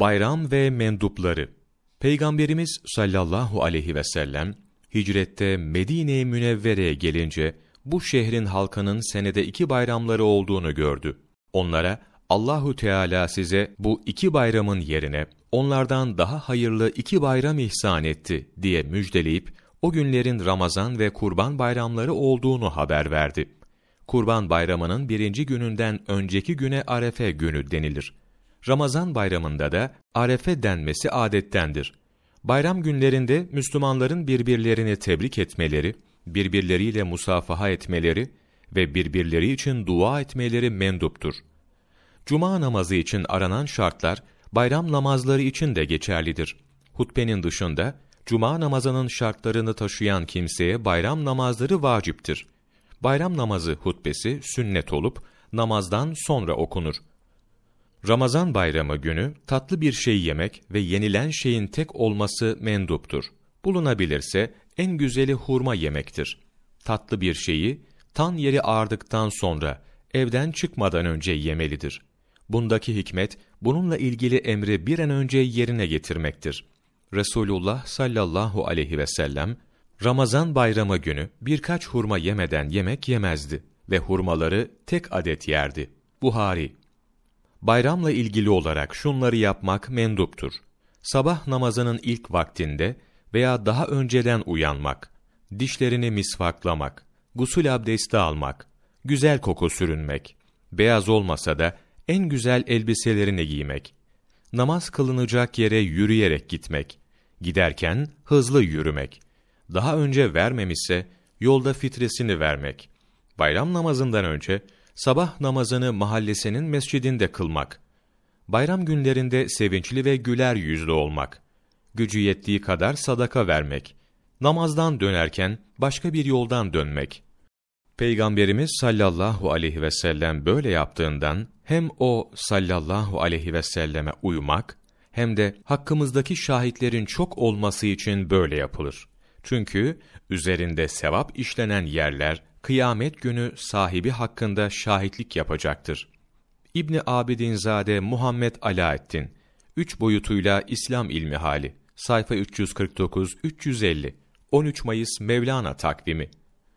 Bayram ve mendupları Peygamberimiz sallallahu aleyhi ve sellem hicrette Medine-i Münevvere'ye gelince bu şehrin halkının senede iki bayramları olduğunu gördü. Onlara Allahu Teala size bu iki bayramın yerine onlardan daha hayırlı iki bayram ihsan etti diye müjdeleyip o günlerin Ramazan ve Kurban bayramları olduğunu haber verdi. Kurban bayramının birinci gününden önceki güne Arefe günü denilir. Ramazan bayramında da Arefe denmesi adettendir. Bayram günlerinde Müslümanların birbirlerini tebrik etmeleri, birbirleriyle musafaha etmeleri ve birbirleri için dua etmeleri menduptur. Cuma namazı için aranan şartlar, bayram namazları için de geçerlidir. Hutbenin dışında, Cuma namazının şartlarını taşıyan kimseye bayram namazları vaciptir. Bayram namazı hutbesi sünnet olup, namazdan sonra okunur. Ramazan bayramı günü tatlı bir şey yemek ve yenilen şeyin tek olması menduptur. Bulunabilirse en güzeli hurma yemektir. Tatlı bir şeyi tan yeri ağardıktan sonra evden çıkmadan önce yemelidir. Bundaki hikmet bununla ilgili emri bir an önce yerine getirmektir. Resulullah sallallahu aleyhi ve sellem Ramazan bayramı günü birkaç hurma yemeden yemek yemezdi ve hurmaları tek adet yerdi. Buhari Bayramla ilgili olarak şunları yapmak menduptur. Sabah namazının ilk vaktinde veya daha önceden uyanmak, dişlerini misvaklamak, gusül abdesti almak, güzel koku sürünmek, beyaz olmasa da en güzel elbiselerini giymek, namaz kılınacak yere yürüyerek gitmek, giderken hızlı yürümek, daha önce vermemişse yolda fitresini vermek, bayram namazından önce sabah namazını mahallesinin mescidinde kılmak, bayram günlerinde sevinçli ve güler yüzlü olmak, gücü yettiği kadar sadaka vermek, namazdan dönerken başka bir yoldan dönmek. Peygamberimiz sallallahu aleyhi ve sellem böyle yaptığından hem o sallallahu aleyhi ve selleme uymak hem de hakkımızdaki şahitlerin çok olması için böyle yapılır. Çünkü üzerinde sevap işlenen yerler kıyamet günü sahibi hakkında şahitlik yapacaktır. İbni Abidinzade Muhammed Alaeddin, üç boyutuyla İslam ilmi hali, sayfa 349-350, 13 Mayıs Mevlana takvimi,